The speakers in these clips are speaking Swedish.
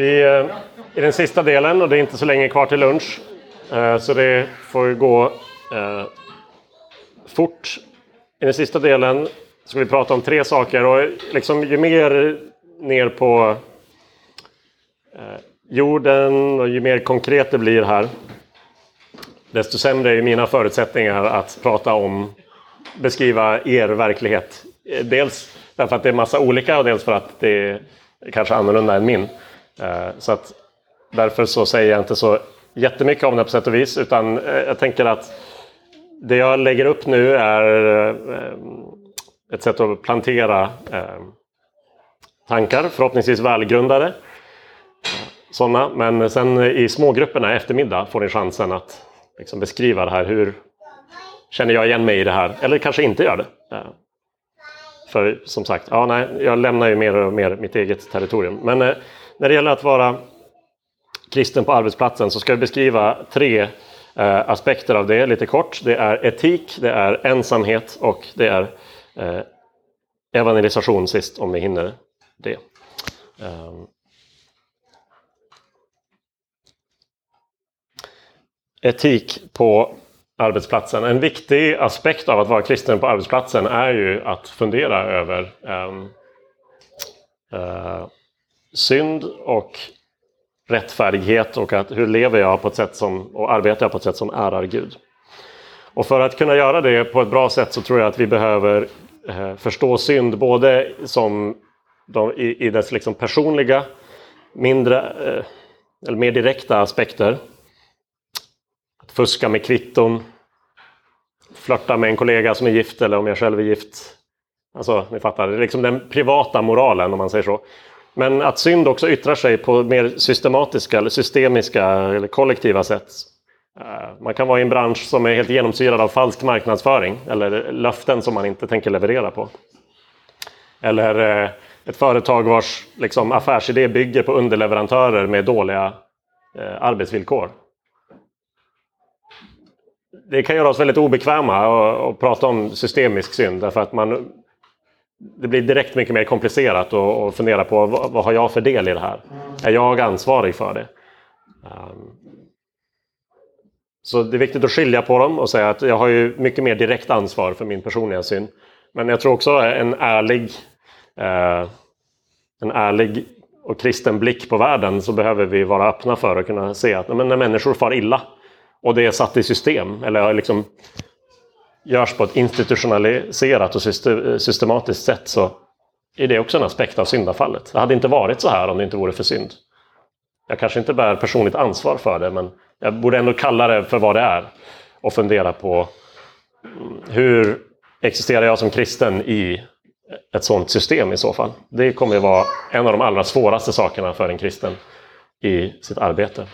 Vi är i den sista delen och det är inte så länge kvar till lunch. Eh, så det får gå eh, fort. I den sista delen ska vi prata om tre saker och liksom ju mer ner på jorden och ju mer konkret det blir här desto sämre är mina förutsättningar att prata om, beskriva er verklighet. Dels därför att det är massa olika och dels för att det är kanske annorlunda än min. Eh, så att därför så säger jag inte så jättemycket om det på sätt och vis utan eh, jag tänker att det jag lägger upp nu är eh, ett sätt att plantera tankar, förhoppningsvis välgrundade sådana. Men sen i smågrupperna i eftermiddag får ni chansen att liksom beskriva det här. Hur känner jag igen mig i det här? Eller kanske inte gör det. För som sagt, ja, nej, jag lämnar ju mer och mer mitt eget territorium. Men eh, när det gäller att vara kristen på arbetsplatsen så ska vi beskriva tre eh, aspekter av det lite kort. Det är etik, det är ensamhet och det är eh, evangelisation sist om vi hinner det. Um. Etik på arbetsplatsen. En viktig aspekt av att vara kristen på arbetsplatsen är ju att fundera över um, uh, synd och rättfärdighet och att hur lever jag på ett sätt som, och arbetar jag på ett sätt som ärar Gud. Och för att kunna göra det på ett bra sätt så tror jag att vi behöver eh, förstå synd både som de, i, i dess liksom personliga, mindre eh, eller mer direkta aspekter. Att fuska med kvitton, flörta med en kollega som är gift eller om jag själv är gift. Alltså, ni fattar, det är liksom den privata moralen om man säger så. Men att synd också yttrar sig på mer systematiska, eller systemiska eller kollektiva sätt. Eh, man kan vara i en bransch som är helt genomsyrad av falsk marknadsföring eller löften som man inte tänker leverera på. Eller eh, ett företag vars liksom, affärsidé bygger på underleverantörer med dåliga eh, arbetsvillkor. Det kan göra oss väldigt obekväma att prata om systemisk synd därför att man, det blir direkt mycket mer komplicerat att fundera på vad, vad, har jag för del i det här? Är jag ansvarig för det? Um, så det är viktigt att skilja på dem och säga att jag har ju mycket mer direkt ansvar för min personliga syn. Men jag tror också en ärlig eh, en ärlig och kristen blick på världen så behöver vi vara öppna för att kunna se att men när människor far illa och det är satt i system eller liksom görs på ett institutionaliserat och systematiskt sätt så är det också en aspekt av syndafallet. Det hade inte varit så här om det inte vore för synd. Jag kanske inte bär personligt ansvar för det men jag borde ändå kalla det för vad det är och fundera på mm, hur existerar jag som kristen i ett sådant system i så fall. Det kommer att vara en av de allra svåraste sakerna för en kristen i sitt arbete.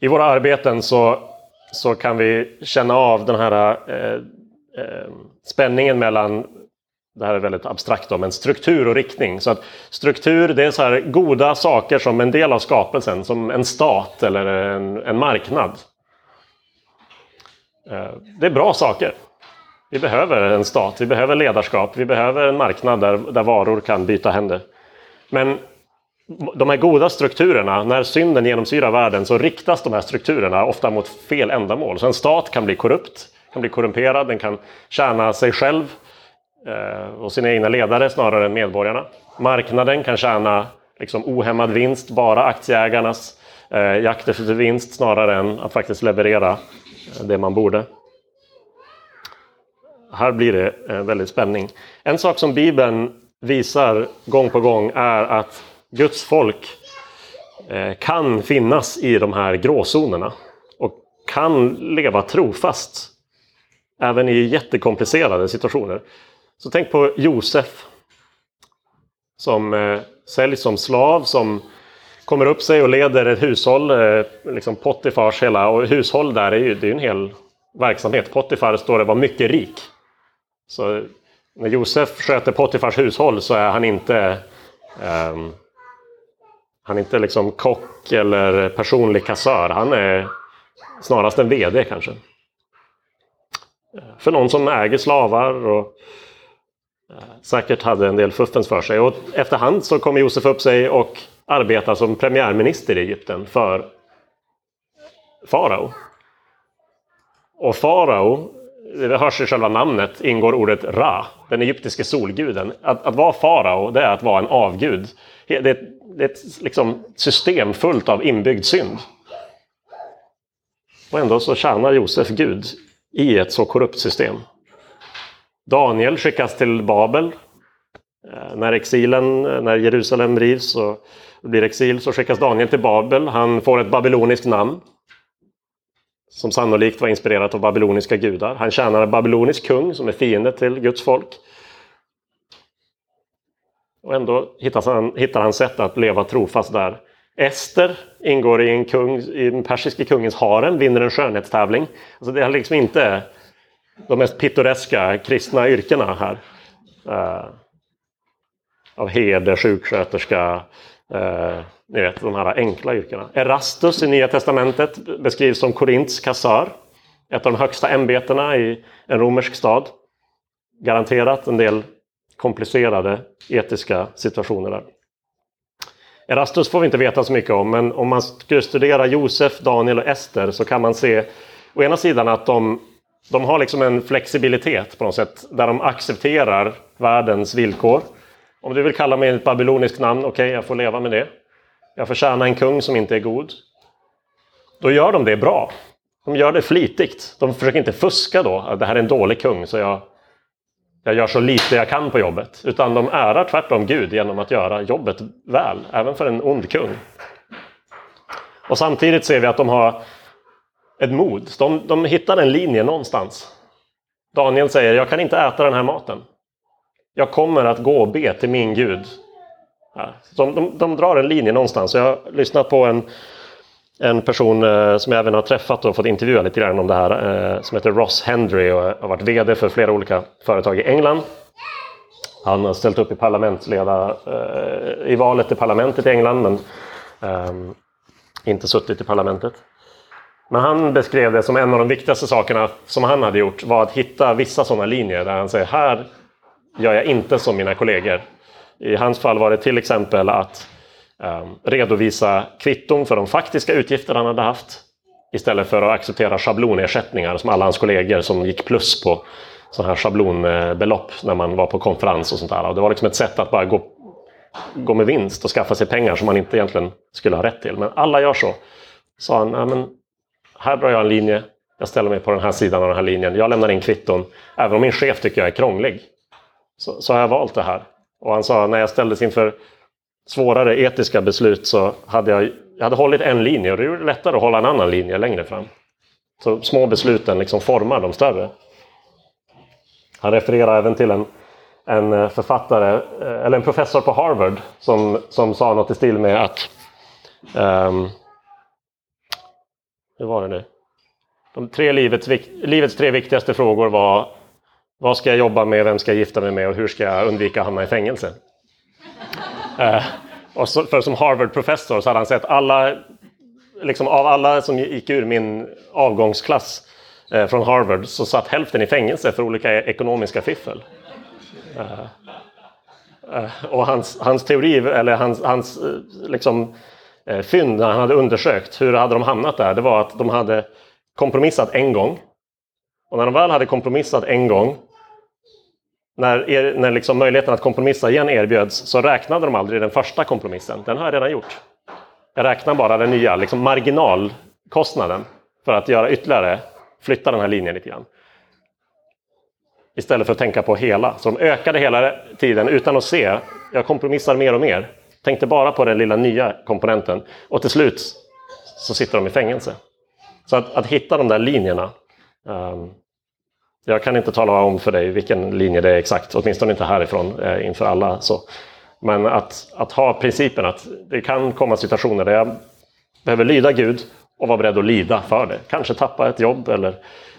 I våra arbeten så, så kan vi känna av den här eh, eh, spänningen mellan det här är väldigt abstrakt då, men struktur och riktning. Så att struktur det är så här goda saker som en del av skapelsen, som en stat eller en, en marknad. Eh, det är bra saker. Vi behöver en stat, vi behöver ledarskap, vi behöver en marknad där, där varor kan byta händer. Men de här goda strukturerna, när synden genomsyrar världen så riktas de här strukturerna ofta mot fel ändamål. Så en stat kan bli korrupt, kan bli korrumperad, den kan tjäna sig själv eh, och sina egna ledare snarare än medborgarna. Marknaden kan tjäna liksom, ohämmad vinst, bara aktieägarnas eh, jakt efter vinst snarare än att faktiskt leverera eh, det man borde här blir det eh, väldigt spänning. En sak som Bibeln visar gång på gång är att Guds folk eh, kan finnas i de här gråzonerna och kan leva trofast även i jättekomplicerade situationer. Så tänk på Josef som eh, säljs som slav, som kommer upp sig och leder ett hushåll, eh, liksom Pottifars hela, och hushåll där är ju det är en hel verksamhet. Pottifar står det var mycket rik. Så när Josef sköter Pottifars hushåll så är han inte eh, han är inte liksom kock eller personlig kassör. Han är snarast en VD kanske. För någon som äger slavar och eh, säkert hade en del fuffens för sig. Och efterhand så kommer Josef upp sig och arbetar som premiärminister i Egypten för farao. Och farao, det hörs i själva namnet, ingår ordet Ra, den egyptiske solguden. Att, att vara farao, det är att vara en avgud. Det är, det är ett liksom, system fullt av inbyggd synd. Och ändå så tjänar Josef Gud i ett så korrupt system. Daniel skickas till Babel. Eh, när exilen, eh, när Jerusalem rivs och blir exil så skickas Daniel till Babel. Han får ett babyloniskt namn. Som sannolikt var inspirerat av babyloniska gudar. Han tjänar en babylonisk kung som är fiende till Guds folk. Och ändå hittar han, hittar han sätt att leva trofast där. Ester ingår i en kung, i den persiske kungens harem, vinner en skönhetstävling. Alltså det är liksom inte de mest pittoreska kristna yrkena här. Uh, av herde, sjuksköterska, uh, ni vet de här enkla yrkena. Erastus i Nya Testamentet beskrivs som Korints kassör. Ett av de högsta ämbetena i en romersk stad. Garanterat en del komplicerade etiska situationer där. Erastus får vi inte veta så mycket om, men om man skulle studera Josef, Daniel och Ester så kan man se å ena sidan att de, de har liksom en flexibilitet på något sätt, där de accepterar världens villkor. Om du vill kalla mig ett babyloniskt namn, okej, okay, jag får leva med det. Jag förtjänar en kung som inte är god. Då gör de det bra. De gör det flitigt. De försöker inte fuska då, att det här är en dålig kung så jag jag gör så lite jag kan på jobbet. Utan de ärar tvärtom Gud genom att göra jobbet väl, även för en ond kung. Och samtidigt ser vi att de har ett mod. De, de hittar en linje någonstans. Daniel säger, jag kan inte äta den här maten. Jag kommer att gå och be till min Gud. De, de, de drar en linje någonstans. Jag har lyssnat på en en person eh, som jag även har träffat och fått intervjua lite grann om det här eh, som heter Ross Hendry och har varit VD för flera olika företag i England. Han har ställt upp i parlamentsleda eh, i valet till parlamentet i England men ehm, inte suttit i parlamentet. Men han beskrev det som en av de viktigaste sakerna som han hade gjort var att hitta vissa sådana linjer där han säger här gör jag inte som mina kollegor. I hans fall var det till exempel att Ehm, redovisa kvitton för de faktiska utgifter han hade haft istället för att acceptera schablonersättningar som alla hans kollegor som gick plus på sådana här schablonbelopp när man var på konferens och sånt där. Och det var liksom ett sätt att bara gå, gå med vinst och skaffa sig pengar som man inte egentligen skulle ha rätt till. Men alla gör så. Sa han, men här drar jag en linje, jag ställer mig på den här sidan av den här linjen, jag lämnar in kvitton. Även om min chef tycker jag är krånglig så, så har jag valt det här. Och han sa, när jag ställdes inför svårare etiska beslut så hade jag, jag hade hållit en linje och det är lättare att hålla en annan linje längre fram. Så små besluten liksom formar de större. Han refererar även till en, en eh, författare, eh, eller en professor på Harvard som, som sa något i stil med att um, hur var det nu? De tre livets, livets tre viktigaste frågor var vad ska jag jobba med, vem ska jag gifta mig med och hur ska jag undvika att hamna i fängelse? Eh, och så, för som Harvard-professor så hade han sett alla, liksom av alla som gick ur min avgångsklass eh, från Harvard så satt hälften i fängelse för olika ekonomiska fiffel. Eh, eh och hans, hans teori, eller hans, hans eh, liksom, eh, fynd när han hade undersökt hur hade de hamnat där, det var att de hade kompromissat en gång. Och när de väl hade kompromissat en gång när, er, när liksom möjligheten att kompromissa igen erbjöds så räknade de aldrig den första kompromissen. Den har jag redan gjort. Jag räknar bara den nya, liksom marginalkostnaden för att göra ytterligare, flytta den här linjen lite grann. Istället för att tänka på hela. Så de ökade hela tiden utan att se. Jag kompromissar mer och mer. Tänkte bara på den lilla nya komponenten. Och till slut så sitter de i fängelse. Så att, att hitta de där linjerna um, jag kan inte tala om för dig vilken linje det är exakt, åtminstone inte härifrån eh, inför alla. Så. Men att, att ha principen att det kan komma situationer där jag behöver lyda Gud och vara beredd att lida för det. Kanske tappa ett jobb eller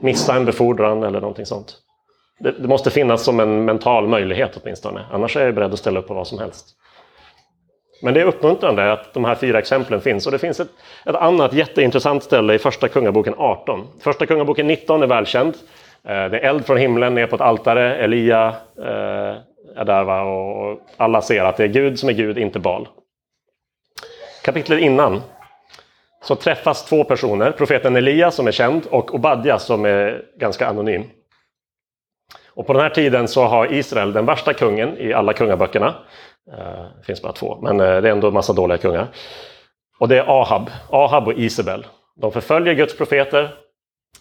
missa en befordran eller någonting sånt. Det, det måste finnas som en mental möjlighet åtminstone. Annars är jag beredd att ställa upp på vad som helst. Men det är uppmuntrande att de här fyra exemplen finns. Och det finns ett, ett annat jätteintressant ställe i Första Kungaboken 18. Första Kungaboken 19 är välkänd. Eh, det är eld från himlen ner på ett altare. Elia eh, är där va? och alla ser att det är Gud som är Gud, inte Bal. kapitlet innan så träffas två personer, profeten Elia som är känd och Obadja som är ganska anonym. Och på den här tiden så har Israel den värsta kungen i alla kungaböckerna. Det finns bara två, men det är ändå en massa dåliga kungar. Och det är Ahab, Ahab och Isabel. De förföljer Guds profeter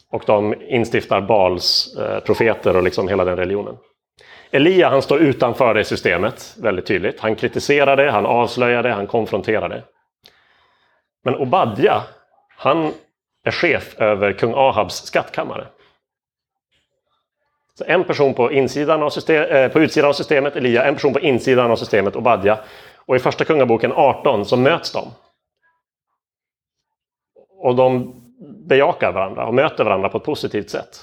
och de instiftar Bals eh, profeter och liksom hela den religionen. Elia han står utanför det systemet väldigt tydligt. Han kritiserar det, han avslöjar det, han konfronterar det. Men Obadja, han är chef över kung Ahabs skattkammare. Så en person på, insidan av system, eh, på utsidan av systemet, Elia, en person på insidan av systemet, Obadja. Och i första kungaboken 18 så möts de. Och de bejakar varandra och möter varandra på ett positivt sätt.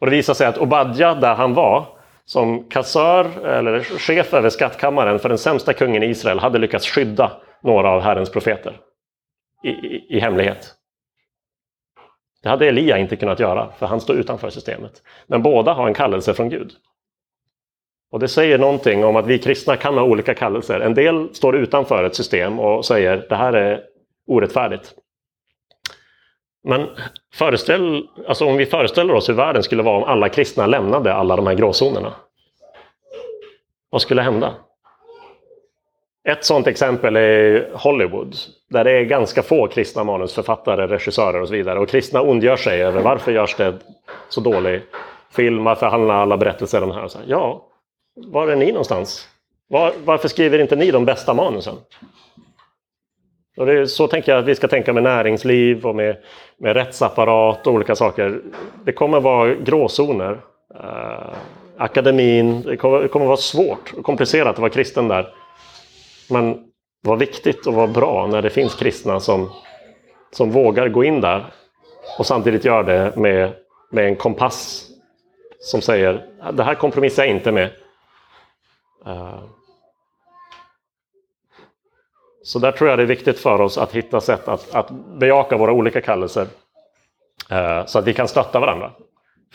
Och det visar sig att Obadja, där han var, som kassör eller chef över skattkammaren för den sämsta kungen i Israel, hade lyckats skydda några av Herrens profeter i, i, i hemlighet. Det hade Elia inte kunnat göra, för han står utanför systemet. Men båda har en kallelse från Gud. Och det säger någonting om att vi kristna kan ha olika kallelser. En del står utanför ett system och säger det här är orättfärdigt. Men föreställ, alltså om vi föreställer oss hur världen skulle vara om alla kristna lämnade alla de här gråzonerna. Vad skulle hända? Ett sådant exempel är Hollywood, där det är ganska få kristna manusförfattare, regissörer och så vidare. Och kristna ondgör sig över varför görs det så dålig film, varför handlar alla berättelser om det här? Så här, Ja, var är ni någonstans? Var, varför skriver inte ni de bästa manusen? Och det är, så tänker jag att vi ska tänka med näringsliv och med, med rättsapparat och olika saker. Det kommer vara gråzoner. Eh, akademin, det kommer, det kommer vara svårt och komplicerat att vara kristen där. Men vad viktigt och vad bra när det finns kristna som, som vågar gå in där och samtidigt gör det med, med en kompass som säger det här kompromissar jag inte med. Eh, så där tror jag det är viktigt för oss att hitta sätt att, att bejaka våra olika kallelser. Eh, så att vi kan stötta varandra.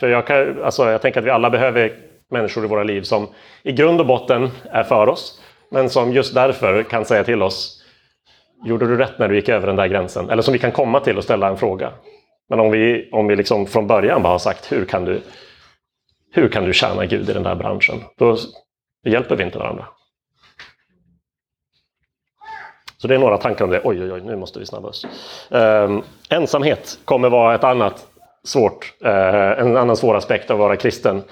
För jag, kan, alltså, jag tänker att vi alla behöver människor i våra liv som i grund och botten är för oss. Men som just därför kan säga till oss Gjorde du rätt när du gick över den där gränsen? Eller som vi kan komma till och ställa en fråga. Men om vi, om vi liksom från början bara har sagt hur kan, du, hur kan du tjäna Gud i den där branschen? Då hjälper vi inte varandra. Så det är några tankar om det. Oj, oj, oj, nu måste vi snabba oss. Eh, ensamhet kommer vara ett annat svårt, eh, en annan svår aspekt av att vara kristen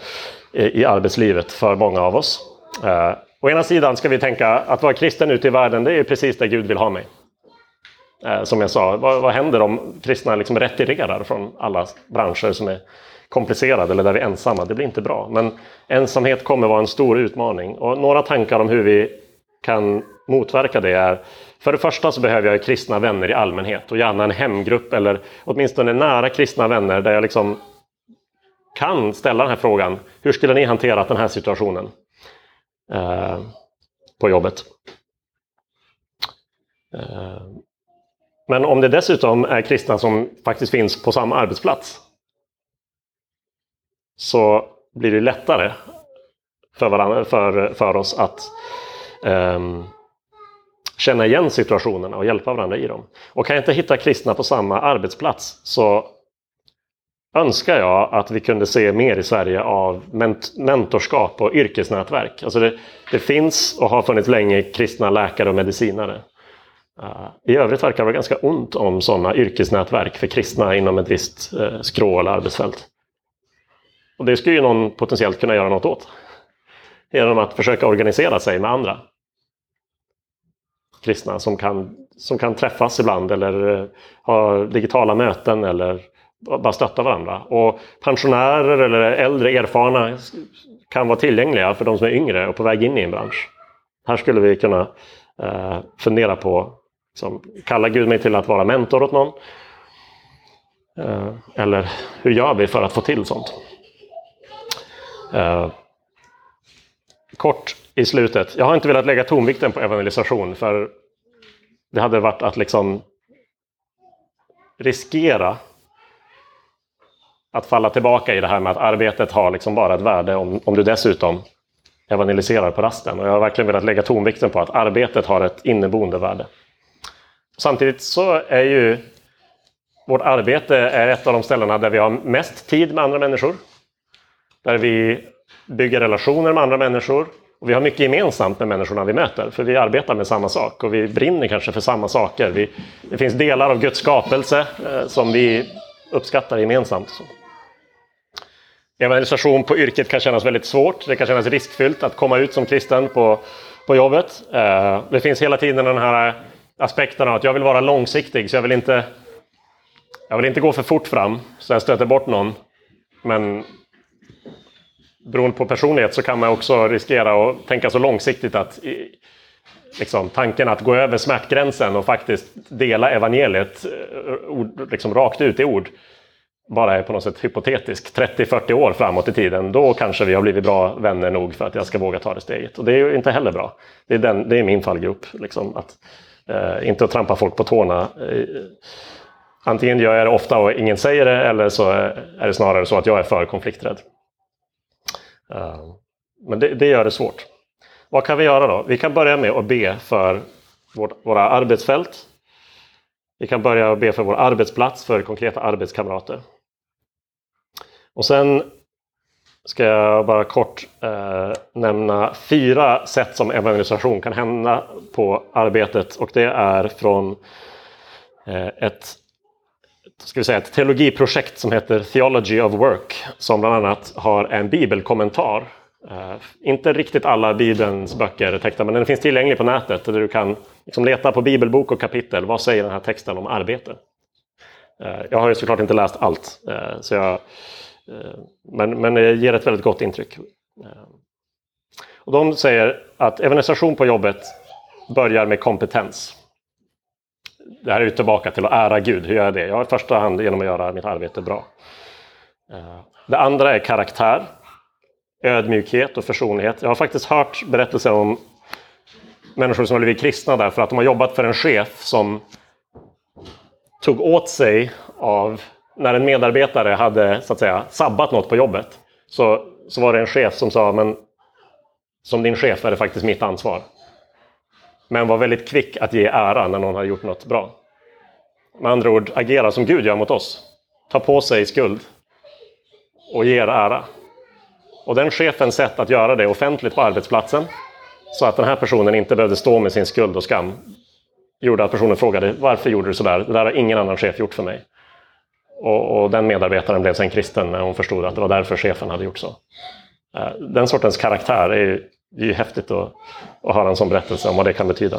i, i arbetslivet för många av oss. Eh, Å ena sidan ska vi tänka att vara kristen ute i världen, det är precis där Gud vill ha mig. Eh, som jag sa, vad, vad händer om kristna liksom retirerar från alla branscher som är komplicerade eller där vi är ensamma? Det blir inte bra. Men ensamhet kommer vara en stor utmaning. Och några tankar om hur vi kan motverka det är för det första så behöver jag kristna vänner i allmänhet och gärna en hemgrupp eller åtminstone nära kristna vänner där jag liksom kan ställa den här frågan. Hur skulle ni hanterat den här situationen? eh, på jobbet. Eh, men om det dessutom är kristna som faktiskt finns på samma arbetsplats så blir det lättare för, varandra, för, för oss att um, känna igen situationerna och hjälpa varandra i dem. Och kan jag inte hitta kristna på samma arbetsplats så önskar jag att vi kunde se mer i Sverige av ment mentorskap och yrkesnätverk. Alltså det, det, finns och har funnits länge kristna läkare och medicinare. Uh, I övrigt verkar det vara ganska ont om sådana yrkesnätverk för kristna inom ett visst uh, skrå eller arbetsfält. Och det skulle ju någon potentiellt kunna göra något åt. Genom att försöka organisera sig med andra kristna som kan, som kan träffas ibland eller eh, ha digitala möten eller bara stötta varandra. Och pensionärer eller äldre erfarna kan vara tillgängliga för de som är yngre och på väg in i en bransch. Här skulle vi kunna eh, fundera på, liksom, kallar Gud mig till att vara mentor åt någon? Eh, eller hur gör vi för att få till sånt? Eh, kort i slutet. Jag har inte velat lägga tonvikten på evangelisation för det hade varit att liksom riskera att falla tillbaka i det här med att arbetet har liksom bara ett värde om, om du dessutom evangeliserar på rasten. Och jag har verkligen velat lägga tonvikten på att arbetet har ett inneboende värde. Samtidigt så är ju vårt arbete är ett av de ställena där vi har mest tid med andra människor. Där vi bygger relationer med andra människor. Och vi har mycket gemensamt med människorna vi möter, för vi arbetar med samma sak och vi brinner kanske för samma saker. Vi, det finns delar av Guds skapelse eh, som vi uppskattar gemensamt. Evangelisation på yrket kan kännas väldigt svårt. Det kan kännas riskfyllt att komma ut som kristen på, på jobbet. Eh, det finns hela tiden den här aspekten av att jag vill vara långsiktig, så jag vill inte, jag vill inte gå för fort fram så jag stöter bort någon. Men beroende på personlighet så kan man också riskera att tänka så långsiktigt att liksom, tanken att gå över smärtgränsen och faktiskt dela evangeliet eh, ord, liksom, rakt ut i ord bara är på något sätt hypotetisk 30-40 år framåt i tiden, då kanske vi har blivit bra vänner nog för att jag ska våga ta det steget. Och det är ju inte heller bra. Det är, den, det är min fallgrop. Liksom, att, eh, inte att trampa folk på tårna. Eh, antingen gör jag det ofta och ingen säger det, eller så är det snarare så att jag är för konflikträdd. Eh, men det, det, gör det svårt. Vad kan vi göra då? Vi kan börja med att be för vårt, våra arbetsfält. Vi kan börja be för vår arbetsplats, för konkreta arbetskamrater. Och sen ska jag bara kort eh, nämna fyra sätt som evangelisation kan hända på arbetet. Och det är från eh, ett, ska vi säga, ett teologiprojekt som heter Theology of Work. Som bland annat har en bibelkommentar. Uh, inte riktigt alla Bibelns böcker är täckta, men den finns tillgänglig på nätet. Där du kan liksom leta på bibelbok och kapitel. Vad säger den här texten om arbete? Uh, jag har ju såklart inte läst allt. uh, så jag men, men det ger ett väldigt gott intryck. Och de säger att evangelisation på jobbet börjar med kompetens. Det här är ju tillbaka till att ära Gud. Hur gör jag det? Ja, i första hand genom att göra mitt arbete bra. Eh, det andra är karaktär, ödmjukhet och försonlighet. Jag har faktiskt hört berättelser om människor som har blivit kristna därför att de har jobbat för en chef som tog åt sig av när en medarbetare hade så att säga, sabbat något på jobbet så, så var det en chef som sa men som din chef är det faktiskt mitt ansvar. Men var väldigt kvick att ge ära när någon har gjort något bra. Med andra ord, agera som Gud gör mot oss. Ta på sig skuld och ge er ära. Och den chefens sätt att göra det offentligt på arbetsplatsen så att den här personen inte behövde stå med sin skuld och skam gjorde att personen frågade varför gjorde du sådär? Det där har ingen annan chef gjort för mig. Och, och, den medarbetaren blev sen kristen när hon förstod att det var därför chefen hade gjort så. Eh, den sortens karaktär är det är ju häftigt att, att höra en sån berättelse om vad det kan betyda.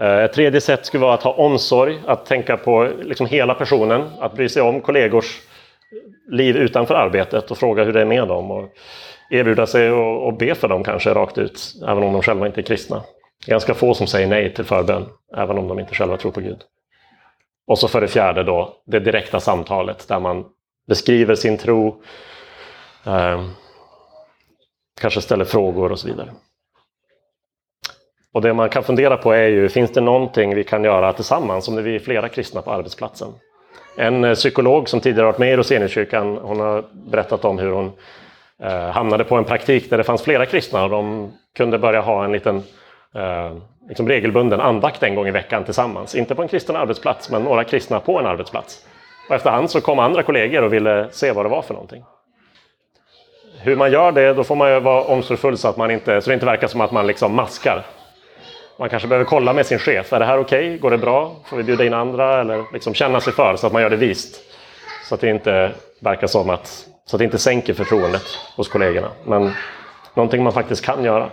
Eh, ett tredje sätt skulle vara att ha omsorg, att tänka på liksom hela personen, att bry sig om kollegors liv utanför arbetet och fråga hur det är med dem. Och erbjuda sig och, och be för dem kanske rakt ut, även om de själva inte är kristna. Det är ganska få som säger nej till förbön, även om de inte själva tror på Gud. Och så för det fjärde då det direkta samtalet där man beskriver sin tro, eh, kanske ställer frågor och så vidare. Och det man kan fundera på är ju, finns det någonting vi kan göra tillsammans om det är flera kristna på arbetsplatsen? En eh, psykolog som tidigare varit med i Roseniuskyrkan, hon har berättat om hur hon eh, hamnade på en praktik där det fanns flera kristna och de kunde börja ha en liten eh, liksom regelbunden andakt en gång i veckan tillsammans. Inte på en kristen arbetsplats, men några kristna på en arbetsplats. Och efterhand så kom andra kollegor och ville se vad det var för någonting. Hur man gör det, då får man ju vara omsorgsfull så att man inte, så det inte verkar som att man liksom maskar. Man kanske behöver kolla med sin chef. Är det här okej? Okay? Går det bra? Får vi bjuda in andra? Eller liksom känna sig för så att man gör det vist. Så att det inte verkar som att, så att det inte sänker förtroendet hos kollegorna. Men någonting man faktiskt kan göra.